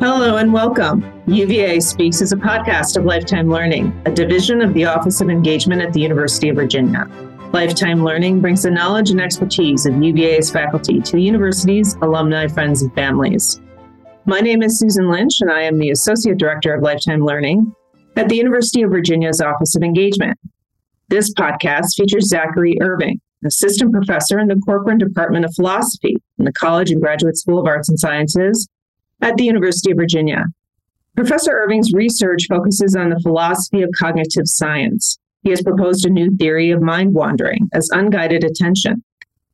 Hello and welcome. UVA Speaks is a podcast of Lifetime Learning, a division of the Office of Engagement at the University of Virginia. Lifetime Learning brings the knowledge and expertise of UVA's faculty to the university's alumni, friends, and families. My name is Susan Lynch, and I am the Associate Director of Lifetime Learning at the University of Virginia's Office of Engagement. This podcast features Zachary Irving, Assistant Professor in the Corcoran Department of Philosophy in the College and Graduate School of Arts and Sciences at the University of Virginia. Professor Irving's research focuses on the philosophy of cognitive science. He has proposed a new theory of mind wandering as unguided attention.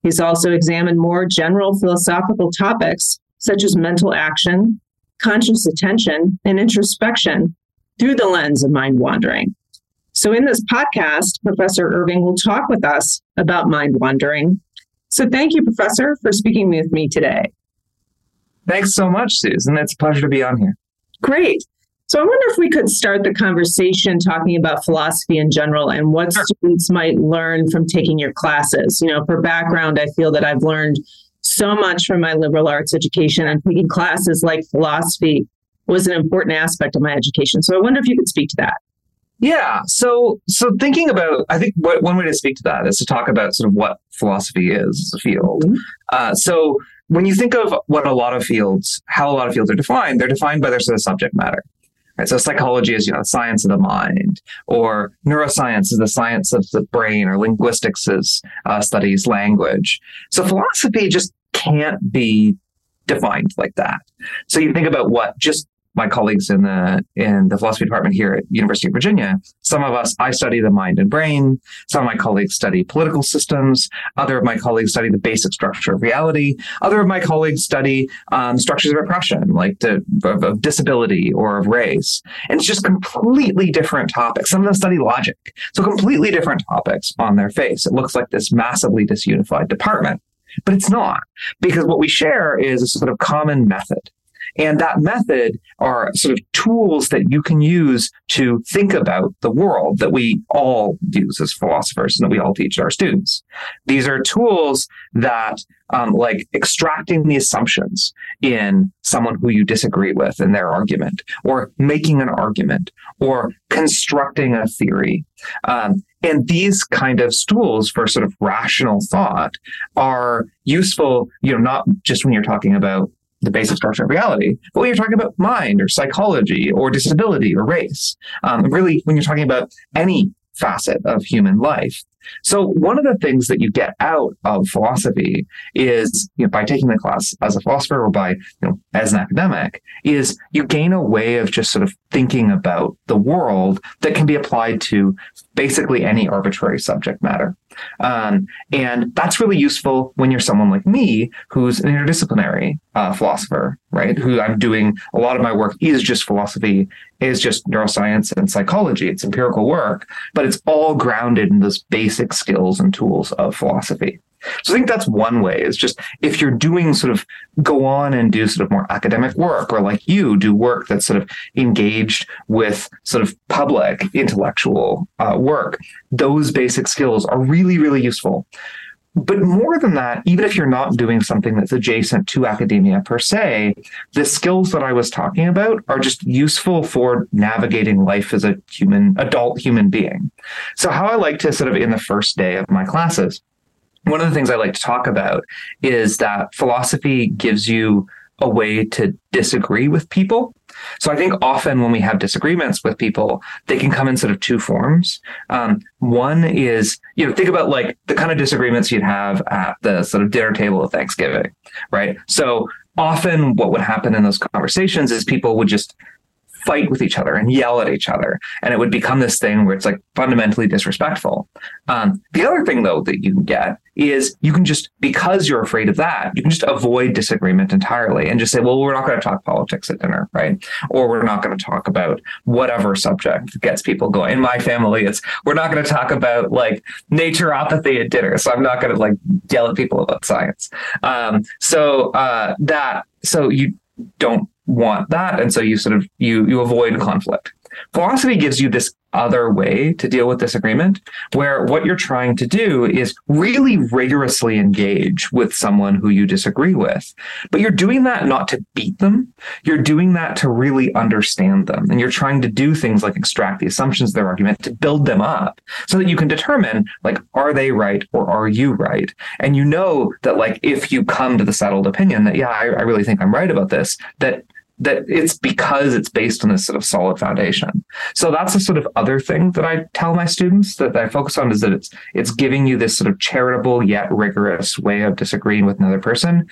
He's also examined more general philosophical topics such as mental action, conscious attention, and introspection through the lens of mind wandering. So, in this podcast, Professor Irving will talk with us about mind wandering. So, thank you, Professor, for speaking with me today. Thanks so much, Susan. It's a pleasure to be on here. Great. So I wonder if we could start the conversation talking about philosophy in general and what sure. students might learn from taking your classes. You know, for background, I feel that I've learned so much from my liberal arts education and taking classes like philosophy was an important aspect of my education. So I wonder if you could speak to that. Yeah. So, so thinking about, I think what, one way to speak to that is to talk about sort of what philosophy is as a field. Mm-hmm. Uh, so, when you think of what a lot of fields, how a lot of fields are defined, they're defined by their sort of subject matter. Right? So psychology is, you know, the science of the mind, or neuroscience is the science of the brain, or linguistics is uh, studies language. So philosophy just can't be defined like that. So you think about what just my colleagues in the in the philosophy department here at University of Virginia. Some of us, I study the mind and brain. Some of my colleagues study political systems. Other of my colleagues study the basic structure of reality. Other of my colleagues study um, structures of oppression, like the, of, of disability or of race. And it's just completely different topics. Some of them study logic, so completely different topics on their face. It looks like this massively disunified department. But it's not, because what we share is a sort of common method. And that method are sort of tools that you can use to think about the world that we all use as philosophers and that we all teach our students. These are tools that um, like extracting the assumptions in someone who you disagree with in their argument, or making an argument, or constructing a theory. Um, and these kind of tools for sort of rational thought are useful, you know, not just when you're talking about the basic structure of reality. But when you're talking about mind or psychology or disability or race, um, really, when you're talking about any facet of human life. So one of the things that you get out of philosophy is, you know, by taking the class as a philosopher or by, you know, as an academic, is you gain a way of just sort of thinking about the world that can be applied to basically any arbitrary subject matter. Um, and that's really useful when you're someone like me, who's an interdisciplinary uh, philosopher, right? Who I'm doing a lot of my work is just philosophy, is just neuroscience and psychology. It's empirical work, but it's all grounded in those basic skills and tools of philosophy. So I think that's one way is just if you're doing sort of go on and do sort of more academic work or like you do work that's sort of engaged with sort of public intellectual uh, work, those basic skills are really, really useful. But more than that, even if you're not doing something that's adjacent to academia per se, the skills that I was talking about are just useful for navigating life as a human, adult human being. So, how I like to sort of in the first day of my classes, one of the things I like to talk about is that philosophy gives you a way to disagree with people. So I think often when we have disagreements with people, they can come in sort of two forms. Um, one is, you know, think about like the kind of disagreements you'd have at the sort of dinner table of Thanksgiving, right? So often what would happen in those conversations is people would just fight with each other and yell at each other. And it would become this thing where it's like fundamentally disrespectful. Um, the other thing, though, that you can get is you can just, because you're afraid of that, you can just avoid disagreement entirely and just say, well, we're not going to talk politics at dinner, right? Or we're not going to talk about whatever subject gets people going. In my family, it's we're not going to talk about like naturopathy at dinner. So I'm not going to like yell at people about science. Um, so uh, that, so you don't want that and so you sort of you you avoid conflict philosophy gives you this other way to deal with disagreement where what you're trying to do is really rigorously engage with someone who you disagree with. But you're doing that not to beat them. You're doing that to really understand them. And you're trying to do things like extract the assumptions of their argument to build them up so that you can determine like, are they right or are you right? And you know that like, if you come to the settled opinion that, yeah, I, I really think I'm right about this, that that it's because it's based on this sort of solid foundation. So that's a sort of other thing that I tell my students that I focus on is that it's it's giving you this sort of charitable yet rigorous way of disagreeing with another person.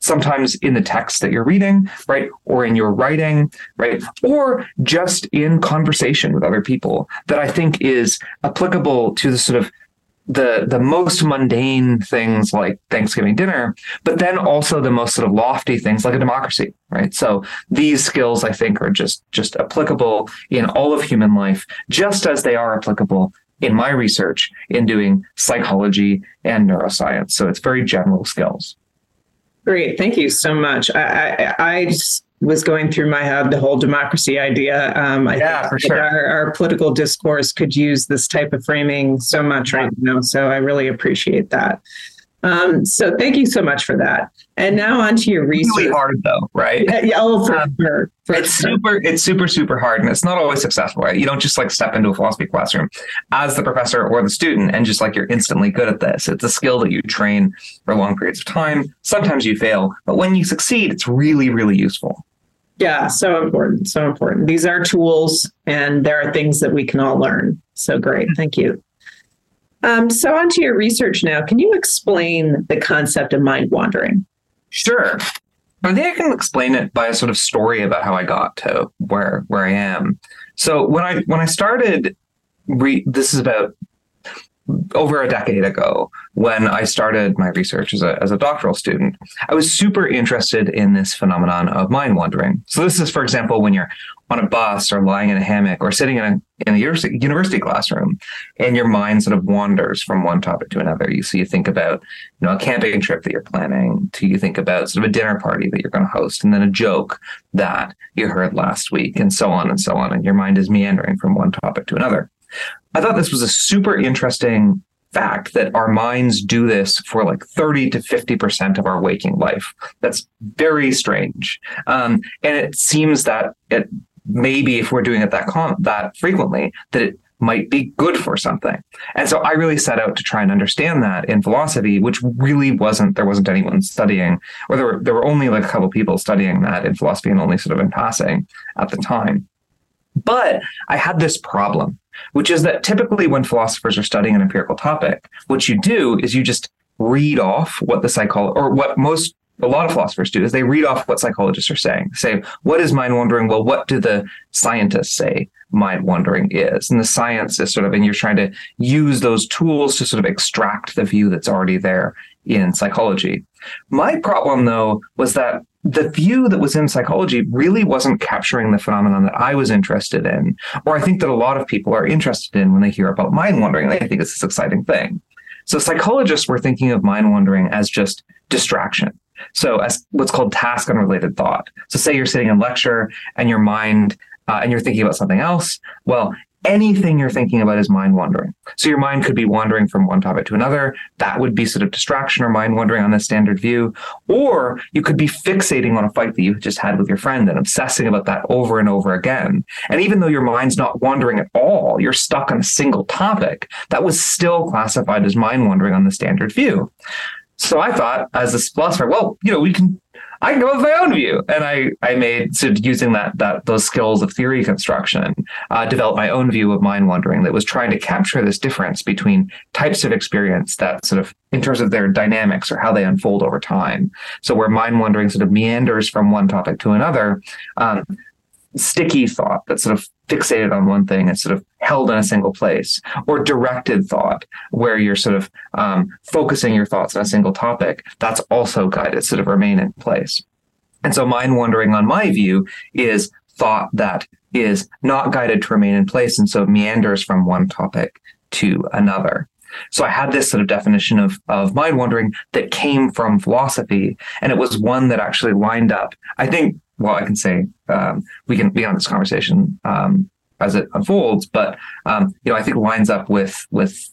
Sometimes in the text that you're reading, right? Or in your writing, right? Or just in conversation with other people that I think is applicable to the sort of the the most mundane things like Thanksgiving dinner, but then also the most sort of lofty things like a democracy, right? So these skills I think are just just applicable in all of human life, just as they are applicable in my research in doing psychology and neuroscience. So it's very general skills. Great, thank you so much. I, I, I just was going through my head the whole democracy idea. Um, I yeah, for sure. Our, our, political discourse could use this type of framing so much right now. So I really appreciate that. Um, so thank you so much for that. And now on to your research. Really hard though, right? Yeah, oh, for um, sure. For it's sure. super, it's super, super hard, and it's not always successful. Right? You don't just like step into a philosophy classroom as the professor or the student and just like you're instantly good at this. It's a skill that you train for long periods of time. Sometimes you fail, but when you succeed, it's really, really useful. Yeah, so important. So important. These are tools and there are things that we can all learn. So great. Thank you. Um, so, on to your research now. Can you explain the concept of mind wandering? Sure. I think I can explain it by a sort of story about how I got to where where I am. So when I when I started, re- this is about over a decade ago when I started my research as a, as a doctoral student, I was super interested in this phenomenon of mind wandering. So this is, for example, when you're on a bus or lying in a hammock or sitting in a, in a university, classroom and your mind sort of wanders from one topic to another. You so you think about, you know, a camping trip that you're planning to you think about sort of a dinner party that you're going to host and then a joke that you heard last week and so on and so on. And your mind is meandering from one topic to another. I thought this was a super interesting fact that our minds do this for like 30 to 50% of our waking life. That's very strange. Um, and it seems that it maybe if we're doing it that com- that frequently, that it might be good for something. And so I really set out to try and understand that in philosophy, which really wasn't there wasn't anyone studying, or there were there were only like a couple people studying that in philosophy and only sort of in passing at the time. But I had this problem which is that typically when philosophers are studying an empirical topic, what you do is you just read off what the psychology or what most a lot of philosophers do is they read off what psychologists are saying. Say, what is mind wandering? Well, what do the scientists say mind wandering is? And the science is sort of, and you're trying to use those tools to sort of extract the view that's already there in psychology. My problem, though, was that the view that was in psychology really wasn't capturing the phenomenon that I was interested in, or I think that a lot of people are interested in when they hear about mind wandering. They think it's this exciting thing. So psychologists were thinking of mind wandering as just distraction. So as what's called task unrelated thought. So say you're sitting in lecture and your mind uh, and you're thinking about something else. Well, anything you're thinking about is mind wandering. So your mind could be wandering from one topic to another. That would be sort of distraction or mind wandering on the standard view. Or you could be fixating on a fight that you just had with your friend and obsessing about that over and over again. And even though your mind's not wandering at all, you're stuck on a single topic, that was still classified as mind wandering on the standard view. So I thought, as a philosopher, well, you know, we can I can come up with my own view. And I, I made, so using that, that, those skills of theory construction, uh, developed my own view of mind wandering that was trying to capture this difference between types of experience that sort of, in terms of their dynamics or how they unfold over time. So where mind wandering sort of meanders from one topic to another, um, sticky thought that's sort of fixated on one thing and sort of held in a single place, or directed thought where you're sort of um, focusing your thoughts on a single topic, that's also guided, sort of remain in place. And so mind wandering, on my view, is thought that is not guided to remain in place and so meanders from one topic to another. So I had this sort of definition of, of mind wandering that came from philosophy, and it was one that actually lined up. I think well, I can say um, we can be on this conversation um, as it unfolds, but um, you know, I think lines up with with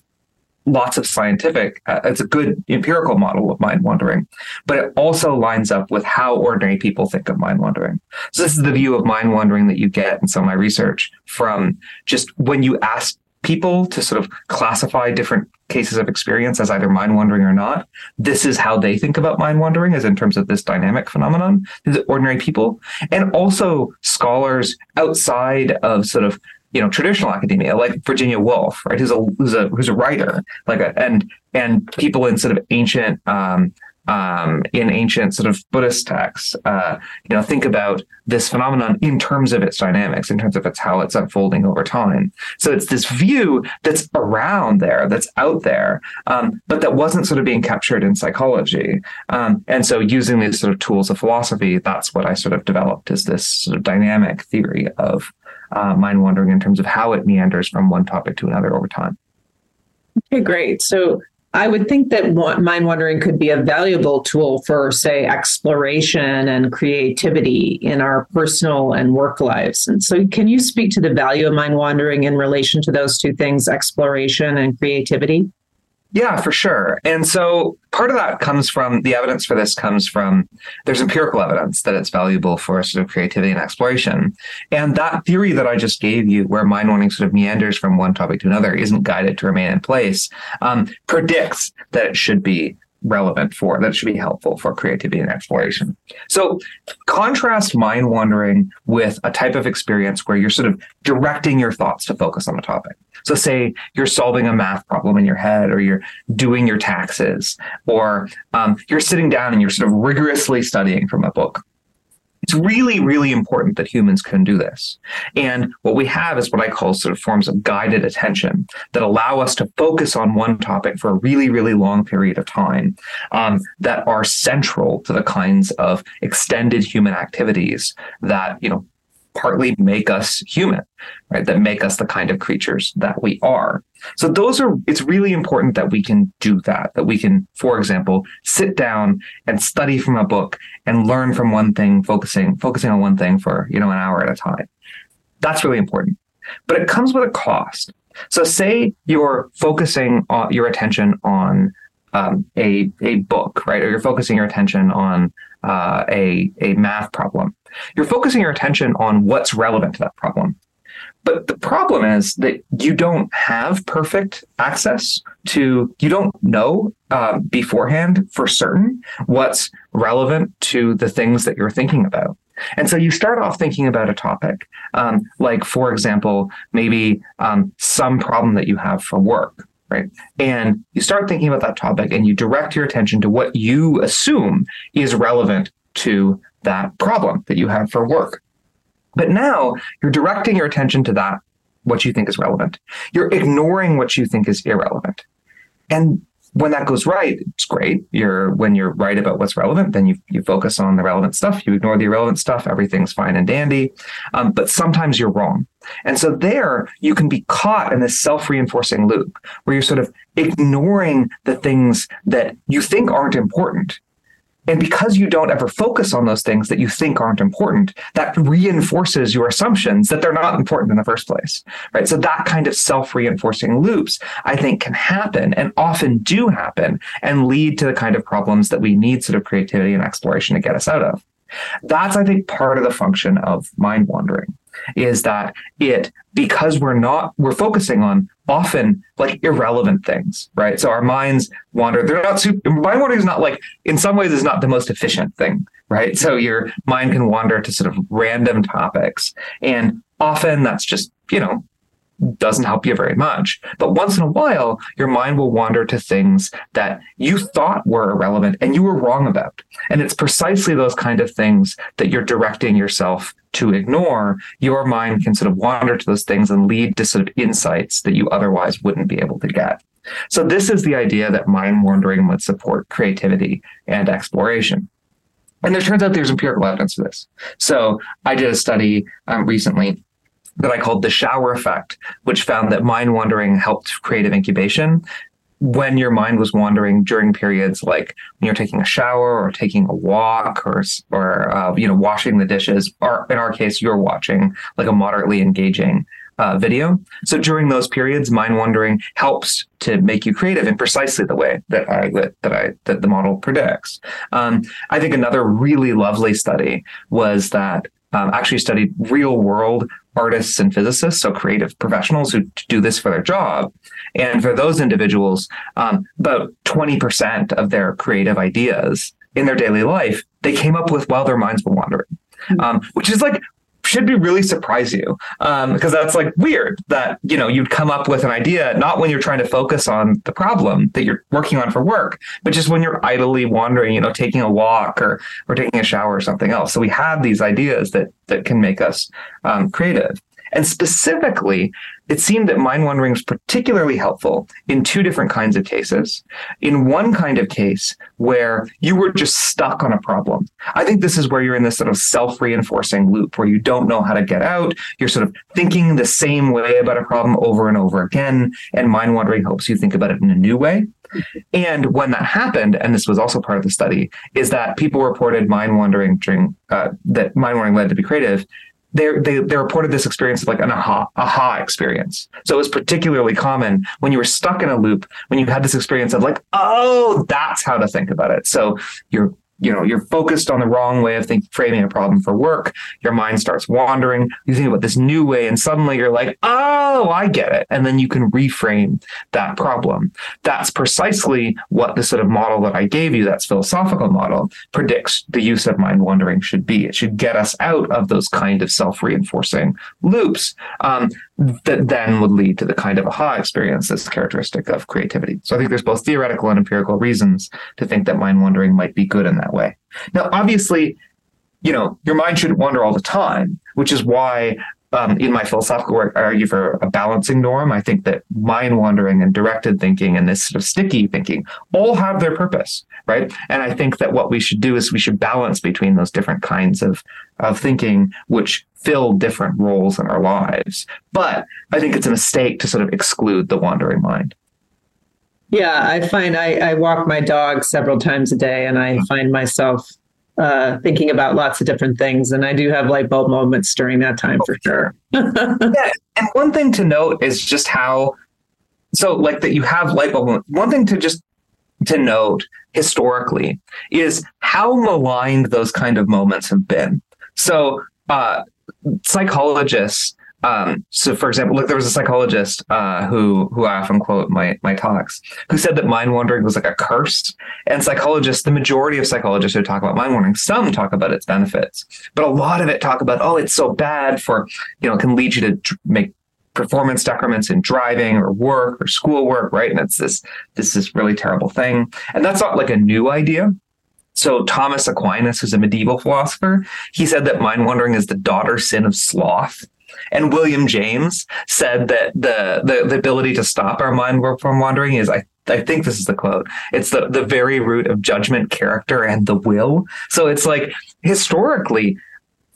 lots of scientific. Uh, it's a good empirical model of mind wandering, but it also lines up with how ordinary people think of mind wandering. So this is the view of mind wandering that you get in some of my research from just when you ask people to sort of classify different cases of experience as either mind wandering or not. This is how they think about mind wandering, as in terms of this dynamic phenomenon. These ordinary people, and also scholars outside of sort of you know traditional academia like Virginia Woolf, right? Who's a who's a who's a writer, like a, and and people in sort of ancient um, um, in ancient sort of Buddhist texts, uh, you know, think about this phenomenon in terms of its dynamics, in terms of its how it's unfolding over time. So it's this view that's around there, that's out there, um, but that wasn't sort of being captured in psychology. Um, and so using these sort of tools of philosophy, that's what I sort of developed is this sort of dynamic theory of uh, mind wandering in terms of how it meanders from one topic to another over time. Okay, great. So I would think that mind wandering could be a valuable tool for, say, exploration and creativity in our personal and work lives. And so, can you speak to the value of mind wandering in relation to those two things, exploration and creativity? Yeah, for sure. And so part of that comes from the evidence for this comes from there's empirical evidence that it's valuable for sort of creativity and exploration. And that theory that I just gave you, where mind wandering sort of meanders from one topic to another, isn't guided to remain in place, um, predicts that it should be relevant for that should be helpful for creativity and exploration. So contrast mind wandering with a type of experience where you're sort of directing your thoughts to focus on a topic. So say you're solving a math problem in your head or you're doing your taxes or um, you're sitting down and you're sort of rigorously studying from a book. It's really, really important that humans can do this. And what we have is what I call sort of forms of guided attention that allow us to focus on one topic for a really, really long period of time um, that are central to the kinds of extended human activities that, you know, partly make us human, right? That make us the kind of creatures that we are. So those are, it's really important that we can do that, that we can, for example, sit down and study from a book and learn from one thing, focusing, focusing on one thing for, you know, an hour at a time. That's really important. But it comes with a cost. So say you're focusing on your attention on um, a, a book, right? Or you're focusing your attention on uh, a, a math problem. You're focusing your attention on what's relevant to that problem. But the problem is that you don't have perfect access to, you don't know uh, beforehand for certain what's relevant to the things that you're thinking about. And so you start off thinking about a topic, um, like, for example, maybe um, some problem that you have for work, right? And you start thinking about that topic and you direct your attention to what you assume is relevant to that problem that you have for work. But now you're directing your attention to that, what you think is relevant. You're ignoring what you think is irrelevant. And when that goes right, it's great. You're when you're right about what's relevant, then you you focus on the relevant stuff. You ignore the irrelevant stuff. Everything's fine and dandy. Um, but sometimes you're wrong, and so there you can be caught in this self-reinforcing loop where you're sort of ignoring the things that you think aren't important and because you don't ever focus on those things that you think aren't important, that reinforces your assumptions that they're not important in the first place. Right. So that kind of self-reinforcing loops, I think, can happen and often do happen and lead to the kind of problems that we need sort of creativity and exploration to get us out of. That's, I think, part of the function of mind wandering is that it, because we're not, we're focusing on often like irrelevant things, right? So our minds wander. They're not super, mind wandering is not like, in some ways, is not the most efficient thing, right? So your mind can wander to sort of random topics. And often that's just, you know, doesn't help you very much. But once in a while, your mind will wander to things that you thought were irrelevant and you were wrong about. And it's precisely those kind of things that you're directing yourself to ignore. Your mind can sort of wander to those things and lead to sort of insights that you otherwise wouldn't be able to get. So this is the idea that mind wandering would support creativity and exploration. And there turns out there's empirical evidence for this. So I did a study um, recently that I called the shower effect, which found that mind wandering helped creative incubation when your mind was wandering during periods like when you're taking a shower or taking a walk or or uh, you know washing the dishes or in our case you're watching like a moderately engaging uh, video. So during those periods, mind wandering helps to make you creative in precisely the way that I that, that I that the model predicts. Um, I think another really lovely study was that um, actually studied real world artists and physicists, so creative professionals who do this for their job. And for those individuals, um, about 20% of their creative ideas in their daily life, they came up with while their minds were wandering. Hmm. Um, which is like should be really surprise you um, because that's like weird that you know you'd come up with an idea not when you're trying to focus on the problem that you're working on for work but just when you're idly wandering you know taking a walk or or taking a shower or something else. So we have these ideas that that can make us um, creative and specifically, it seemed that mind wandering was particularly helpful in two different kinds of cases. In one kind of case where you were just stuck on a problem. I think this is where you're in this sort of self reinforcing loop where you don't know how to get out. You're sort of thinking the same way about a problem over and over again. And mind wandering helps you think about it in a new way. And when that happened, and this was also part of the study, is that people reported mind wandering during uh, that mind wandering led to be creative they they they reported this experience of like an aha aha experience. So it was particularly common when you were stuck in a loop, when you had this experience of like, oh, that's how to think about it. So you're you know you're focused on the wrong way of framing a problem for work. Your mind starts wandering. You think about this new way and suddenly you're like oh i get it. And then you can reframe that problem. That's precisely what the sort of model that i gave you that's philosophical model predicts the use of mind wandering should be. It should get us out of those kind of self-reinforcing loops. Um, that then would lead to the kind of aha experience that's characteristic of creativity. So I think there's both theoretical and empirical reasons to think that mind wandering might be good in that way. Now, obviously, you know, your mind shouldn't wander all the time, which is why um, in my philosophical work, I argue for a balancing norm. I think that mind wandering and directed thinking and this sort of sticky thinking all have their purpose, right? And I think that what we should do is we should balance between those different kinds of of thinking, which fill different roles in our lives. But I think it's a mistake to sort of exclude the wandering mind. Yeah, I find I, I walk my dog several times a day, and I find myself uh, thinking about lots of different things. And I do have light bulb moments during that time for sure. yeah. And one thing to note is just how, so like that you have light bulb moments. One thing to just to note historically is how maligned those kind of moments have been. So, uh, psychologists um, so, for example, look, there was a psychologist uh, who who I often quote my my talks, who said that mind wandering was like a curse. And psychologists, the majority of psychologists who talk about mind wandering, some talk about its benefits, but a lot of it talk about, oh, it's so bad for, you know, can lead you to make performance decrements in driving or work or schoolwork, right? And it's this this is really terrible thing. And that's not like a new idea. So Thomas Aquinas, who's a medieval philosopher, he said that mind wandering is the daughter sin of sloth. And William James said that the, the, the ability to stop our mind from wandering is, I I think this is the quote. It's the the very root of judgment, character, and the will. So it's like historically,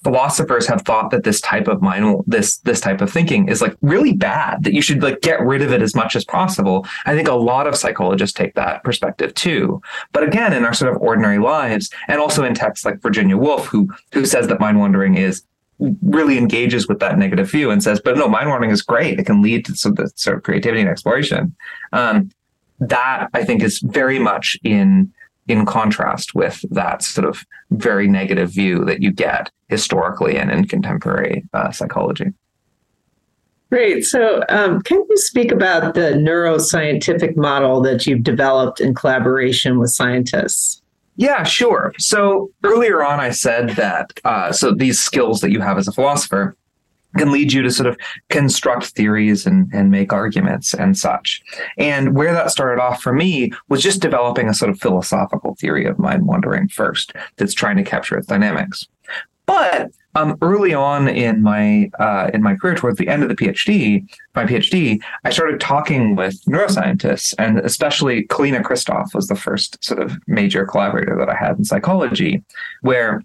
philosophers have thought that this type of mind, this this type of thinking, is like really bad. That you should like get rid of it as much as possible. I think a lot of psychologists take that perspective too. But again, in our sort of ordinary lives, and also in texts like Virginia Woolf, who who says that mind wandering is really engages with that negative view and says, but no, mind wandering is great. It can lead to some sort of creativity and exploration. Um, that I think is very much in in contrast with that sort of very negative view that you get historically and in contemporary uh, psychology. Great. So, um, can you speak about the neuroscientific model that you've developed in collaboration with scientists? Yeah, sure. So earlier on, I said that uh, so these skills that you have as a philosopher can lead you to sort of construct theories and, and make arguments and such. And where that started off for me was just developing a sort of philosophical theory of mind wandering first that's trying to capture its dynamics. But um, early on in my uh, in my career, towards the end of the PhD, my PhD, I started talking with neuroscientists, and especially Kalina Christoff was the first sort of major collaborator that I had in psychology, where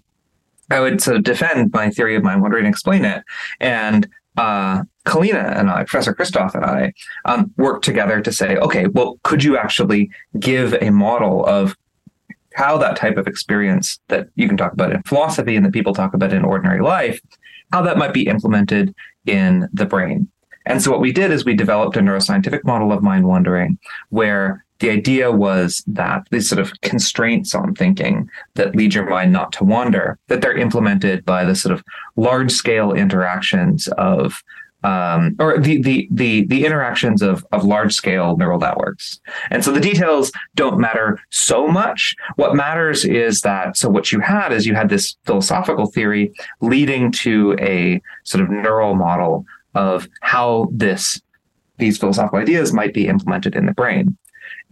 I would sort of defend my theory of mind wandering and explain it. And uh, Kalina and I, Professor Christoff and I, um, worked together to say, okay, well, could you actually give a model of how that type of experience that you can talk about in philosophy and that people talk about in ordinary life, how that might be implemented in the brain. And so what we did is we developed a neuroscientific model of mind wandering where the idea was that these sort of constraints on thinking that lead your mind not to wander, that they're implemented by the sort of large scale interactions of um, or the, the the the interactions of of large scale neural networks. And so the details don't matter so much. What matters is that so what you had is you had this philosophical theory leading to a sort of neural model of how this these philosophical ideas might be implemented in the brain.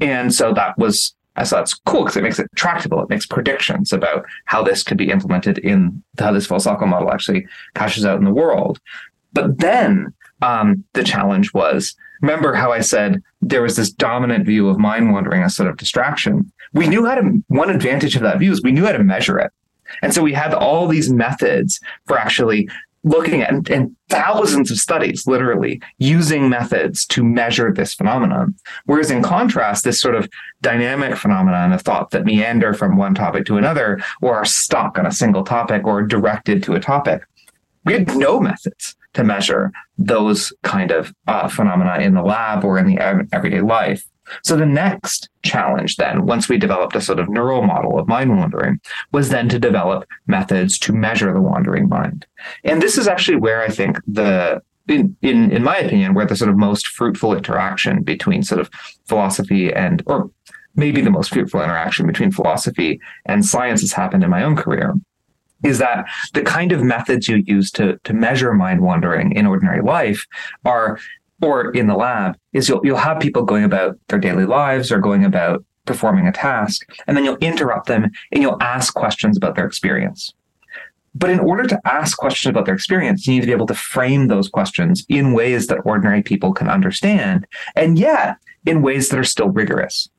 And so that was I so that's cool because it makes it tractable. It makes predictions about how this could be implemented in how this philosophical model actually cashes out in the world. But then um, the challenge was remember how I said there was this dominant view of mind wandering as sort of distraction. We knew how to, one advantage of that view is we knew how to measure it. And so we had all these methods for actually looking at and, and, thousands of studies literally using methods to measure this phenomenon whereas in contrast this sort of dynamic phenomenon of thought that meander from one topic to another or are stuck on a single topic or directed to a topic we had no methods to measure those kind of uh, phenomena in the lab or in the everyday life so the next challenge then, once we developed a sort of neural model of mind wandering, was then to develop methods to measure the wandering mind. And this is actually where I think the in, in in my opinion, where the sort of most fruitful interaction between sort of philosophy and or maybe the most fruitful interaction between philosophy and science has happened in my own career is that the kind of methods you use to to measure mind wandering in ordinary life are or in the lab is you'll you'll have people going about their daily lives or going about performing a task and then you'll interrupt them and you'll ask questions about their experience. But in order to ask questions about their experience you need to be able to frame those questions in ways that ordinary people can understand and yet in ways that are still rigorous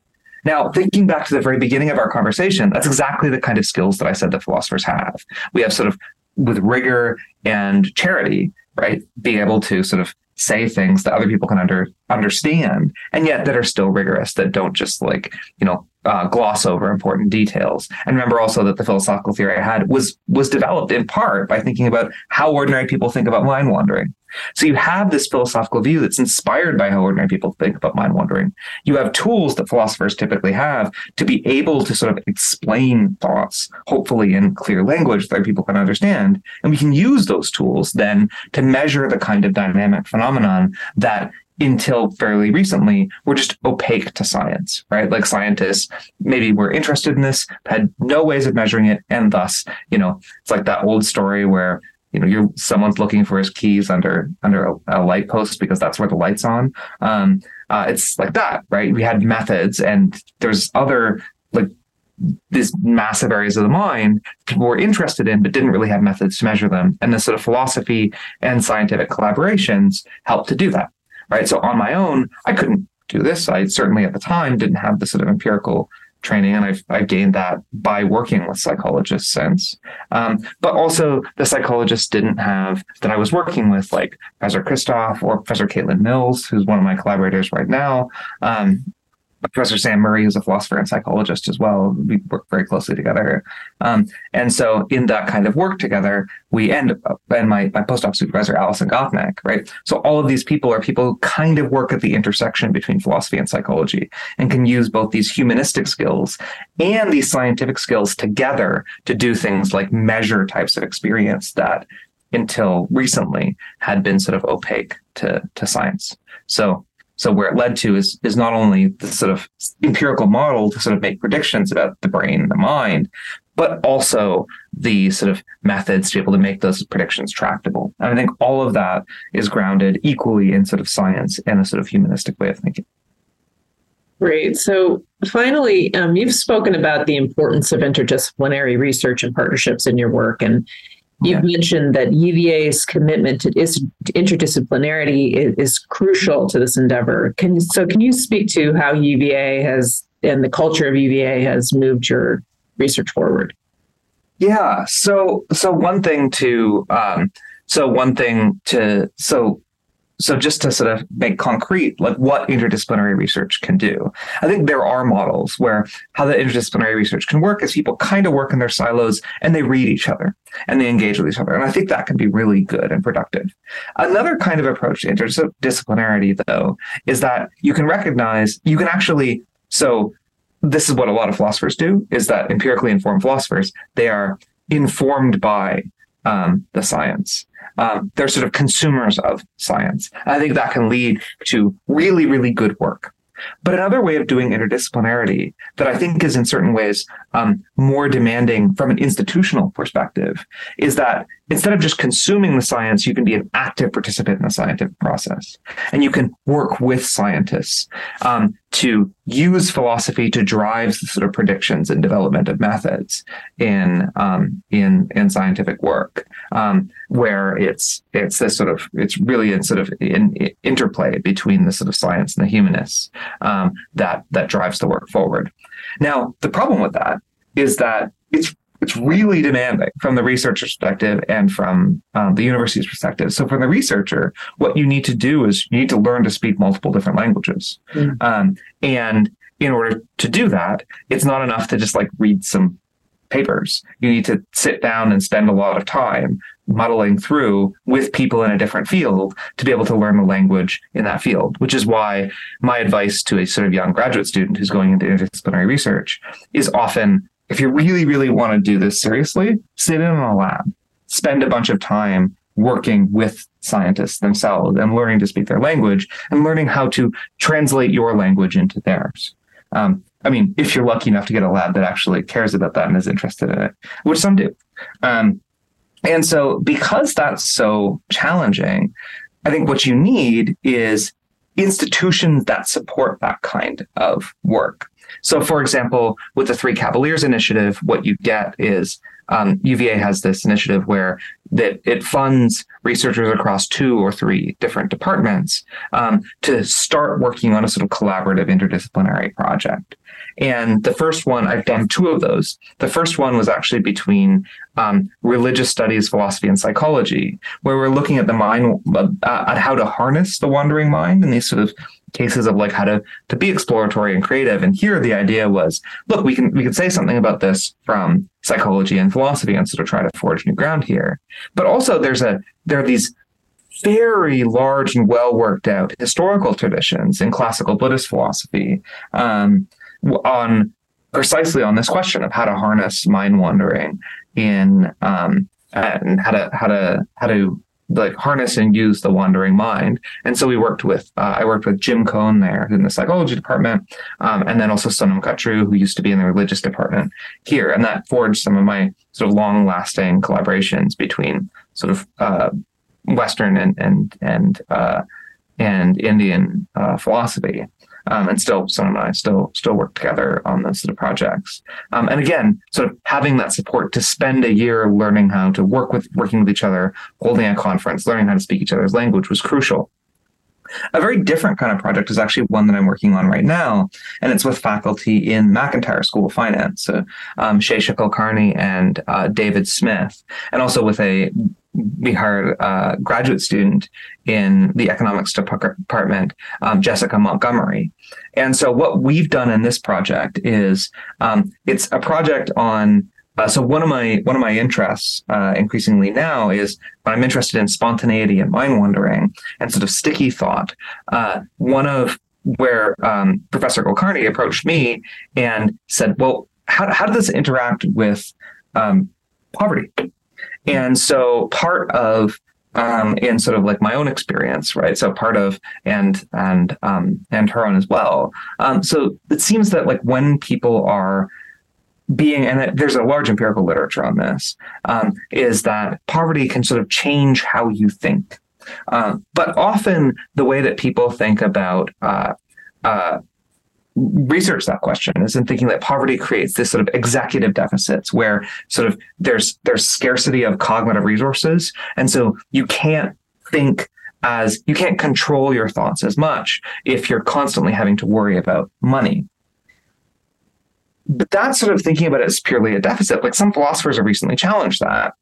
now, thinking back to the very beginning of our conversation, that's exactly the kind of skills that I said that philosophers have. We have sort of, with rigor and charity, right, being able to sort of say things that other people can under understand and yet that are still rigorous that don't just like you know uh, gloss over important details and remember also that the philosophical theory i had was was developed in part by thinking about how ordinary people think about mind wandering so you have this philosophical view that's inspired by how ordinary people think about mind wandering. You have tools that philosophers typically have to be able to sort of explain thoughts, hopefully in clear language that people can understand. And we can use those tools then to measure the kind of dynamic phenomenon that until fairly recently were just opaque to science, right? Like scientists maybe were interested in this, had no ways of measuring it, and thus, you know, it's like that old story where you know you're someone's looking for his keys under under a, a light post because that's where the light's on. Um, uh, it's like that right? We had methods and there's other like these massive areas of the mind people were interested in but didn't really have methods to measure them. And the sort of philosophy and scientific collaborations helped to do that right so on my own i couldn't do this i certainly at the time didn't have the sort of empirical training, and I've, I've gained that by working with psychologists since. Um, but also, the psychologists didn't have that I was working with, like Professor Christoff or Professor Caitlin Mills, who's one of my collaborators right now. Um, Professor Sam Murray, who's a philosopher and psychologist as well. We work very closely together. Um, and so in that kind of work together, we end up, and my, my postdoc supervisor, Alison Gopnik, right? So all of these people are people who kind of work at the intersection between philosophy and psychology and can use both these humanistic skills and these scientific skills together to do things like measure types of experience that until recently had been sort of opaque to, to science. So so where it led to is is not only the sort of empirical model to sort of make predictions about the brain and the mind, but also the sort of methods to be able to make those predictions tractable. And I think all of that is grounded equally in sort of science and a sort of humanistic way of thinking. Great. So finally, um, you've spoken about the importance of interdisciplinary research and partnerships in your work, and You've mentioned that UVA's commitment to interdisciplinarity is, is, crucial to this endeavor. Can so can you speak to how UVA has and the culture of UVA has moved your research forward? Yeah. So so one thing to um, so one thing to so so just to sort of make concrete like what interdisciplinary research can do. I think there are models where how the interdisciplinary research can work is people kind of work in their silos and they read each other and they engage with each other. And i think that can be really good and productive. Another kind of approach to interdisciplinarity though is that you can recognize you can actually so this is what a lot of philosophers do is that empirically informed philosophers they are informed by um, the science um, they're sort of consumers of science. I think that can lead to really, really good work. But another way of doing interdisciplinarity that I think is in certain ways um, more demanding from an institutional perspective is that instead of just consuming the science, you can be an active participant in the scientific process. And you can work with scientists um, to use philosophy to drive the sort of predictions and development of methods in um, in in scientific work, um, where it's it's this sort of it's really in sort of in, in interplay between the sort of science and the humanists um, that that drives the work forward. Now, the problem with that is that it's it's really demanding from the researcher perspective and from um, the university's perspective. So, from the researcher, what you need to do is you need to learn to speak multiple different languages. Mm. Um, and in order to do that, it's not enough to just like read some papers. You need to sit down and spend a lot of time muddling through with people in a different field to be able to learn the language in that field, which is why my advice to a sort of young graduate student who's going into interdisciplinary research is often if you really, really want to do this seriously, sit in a lab, spend a bunch of time working with scientists themselves and learning to speak their language and learning how to translate your language into theirs. Um, I mean, if you're lucky enough to get a lab that actually cares about that and is interested in it, which some do. Um, and so, because that's so challenging, I think what you need is institutions that support that kind of work. So, for example, with the Three Cavaliers initiative, what you get is um, UVA has this initiative where that it funds researchers across two or three different departments um, to start working on a sort of collaborative interdisciplinary project. And the first one, I've done two of those. The first one was actually between um, religious studies, philosophy, and psychology, where we're looking at the mind, uh, at how to harness the wandering mind and these sort of cases of like how to to be exploratory and creative. And here the idea was, look, we can we can say something about this from psychology and philosophy and sort of try to forge new ground here. But also there's a there are these very large and well worked out historical traditions in classical Buddhist philosophy um, on precisely on this question of how to harness mind wandering in um, and how to how to how to like harness and use the wandering mind. And so we worked with, uh, I worked with Jim Coan there in the psychology department, um, and then also Sonam Kachru, who used to be in the religious department here. And that forged some of my sort of long lasting collaborations between sort of uh, Western and, and, and, uh, and Indian uh, philosophy. Um, and still, Sonam and I still still work together on those sort of projects. Um, and again, sort of having that support to spend a year learning how to work with working with each other, holding a conference, learning how to speak each other's language was crucial. A very different kind of project is actually one that I'm working on right now, and it's with faculty in McIntire School of Finance, so, um, Sheisha Kulkarni and uh, David Smith, and also with a we hired a graduate student in the economics department, um, Jessica Montgomery. And so what we've done in this project is um, it's a project on. Uh, so one of my one of my interests uh, increasingly now is I'm interested in spontaneity and mind wandering and sort of sticky thought. Uh, one of where um, Professor Kulkarni approached me and said, "Well, how how does this interact with um, poverty?" And so part of um, in sort of like my own experience, right? So part of and and um, and her own as well. Um, so it seems that like when people are being and there's a large empirical literature on this um, is that poverty can sort of change how you think uh, but often the way that people think about uh, uh, research that question is in thinking that poverty creates this sort of executive deficits where sort of there's there's scarcity of cognitive resources. And so you can't think as you can't control your thoughts as much if you're constantly having to worry about money. But that's sort of thinking about it as purely a deficit. Like some philosophers have recently challenged that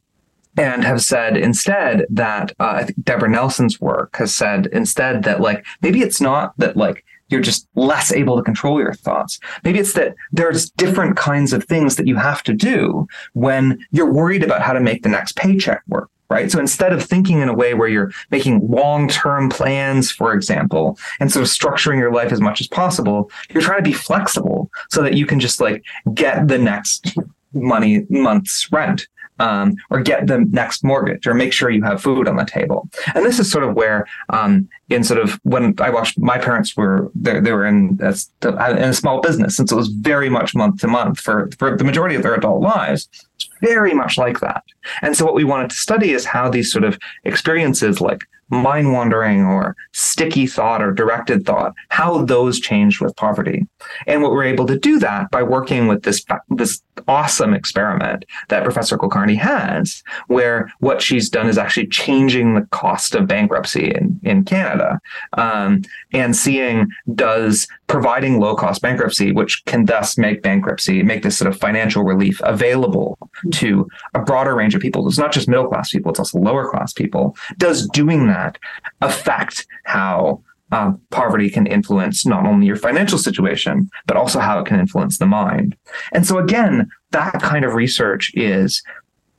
and have said instead that uh, I think Deborah Nelson's work has said instead that like maybe it's not that like you're just less able to control your thoughts. Maybe it's that there's different kinds of things that you have to do when you're worried about how to make the next paycheck work. Right. So instead of thinking in a way where you're making long term plans, for example, and sort of structuring your life as much as possible, you're trying to be flexible so that you can just like get the next money month's rent um, or get the next mortgage or make sure you have food on the table. And this is sort of where, um, in sort of when I watched, my parents were they, they were in a, in a small business, so it was very much month to month for for the majority of their adult lives. It's very much like that. And so what we wanted to study is how these sort of experiences like mind wandering or sticky thought or directed thought, how those changed with poverty. And what we're able to do that by working with this, this awesome experiment that Professor Kulkarni has, where what she's done is actually changing the cost of bankruptcy in, in Canada um, and seeing does providing low cost bankruptcy, which can thus make bankruptcy, make this sort of financial relief available to a broader range of people. It's not just middle class people, it's also lower class people. Does doing that that affect how um, poverty can influence not only your financial situation, but also how it can influence the mind. And so again, that kind of research is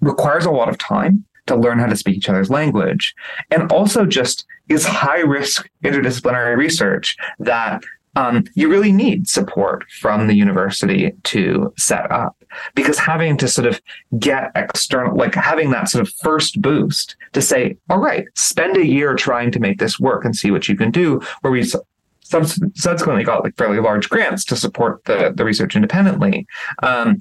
requires a lot of time to learn how to speak each other's language and also just is high risk interdisciplinary research that um, you really need support from the university to set up because having to sort of get external, like having that sort of first boost to say, all right, spend a year trying to make this work and see what you can do, where we subsequently got like fairly large grants to support the, the research independently. Um,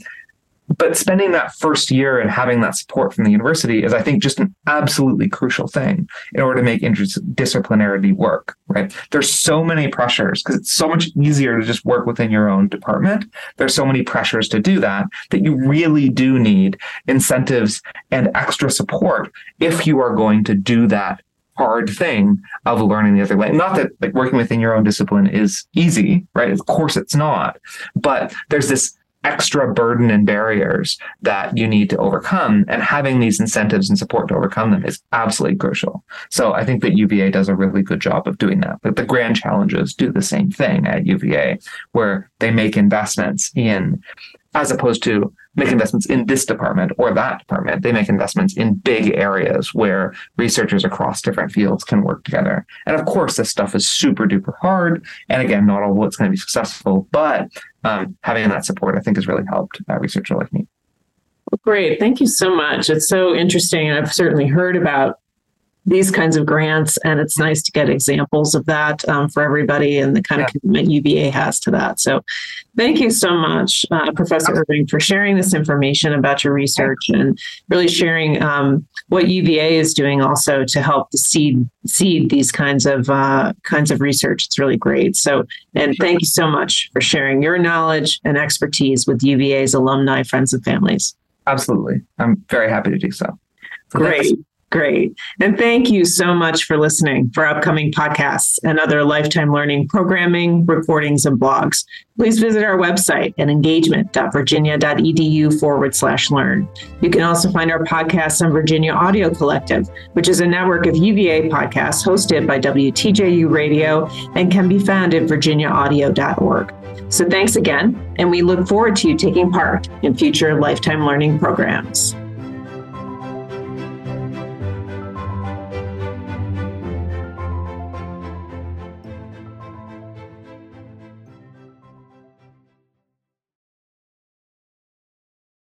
but spending that first year and having that support from the university is, I think, just an absolutely crucial thing in order to make interdisciplinarity work, right? There's so many pressures because it's so much easier to just work within your own department. There's so many pressures to do that that you really do need incentives and extra support if you are going to do that hard thing of learning the other language. Not that like working within your own discipline is easy, right? Of course it's not. But there's this extra burden and barriers that you need to overcome and having these incentives and support to overcome them is absolutely crucial. So i think that uva does a really good job of doing that. But the grand challenges do the same thing at uva where they make investments in as opposed to make investments in this department or that department. They make investments in big areas where researchers across different fields can work together. And of course, this stuff is super duper hard. And again, not all of it's going to be successful, but um, having that support, I think, has really helped a researcher like me. Great. Thank you so much. It's so interesting. I've certainly heard about these kinds of grants. And it's nice to get examples of that um, for everybody and the kind yeah. of commitment UVA has to that. So thank you so much, uh, Professor Irving, for sharing this information about your research and really sharing um, what UVA is doing also to help the seed seed these kinds of uh, kinds of research. It's really great. So and thank you so much for sharing your knowledge and expertise with UVA's alumni, friends, and families. Absolutely. I'm very happy to do so. so Great. Thanks. Great. And thank you so much for listening for upcoming podcasts and other lifetime learning programming, recordings, and blogs. Please visit our website at engagement.virginia.edu forward slash learn. You can also find our podcasts on Virginia Audio Collective, which is a network of UVA podcasts hosted by WTJU Radio and can be found at virginiaaudio.org. So thanks again, and we look forward to you taking part in future lifetime learning programs.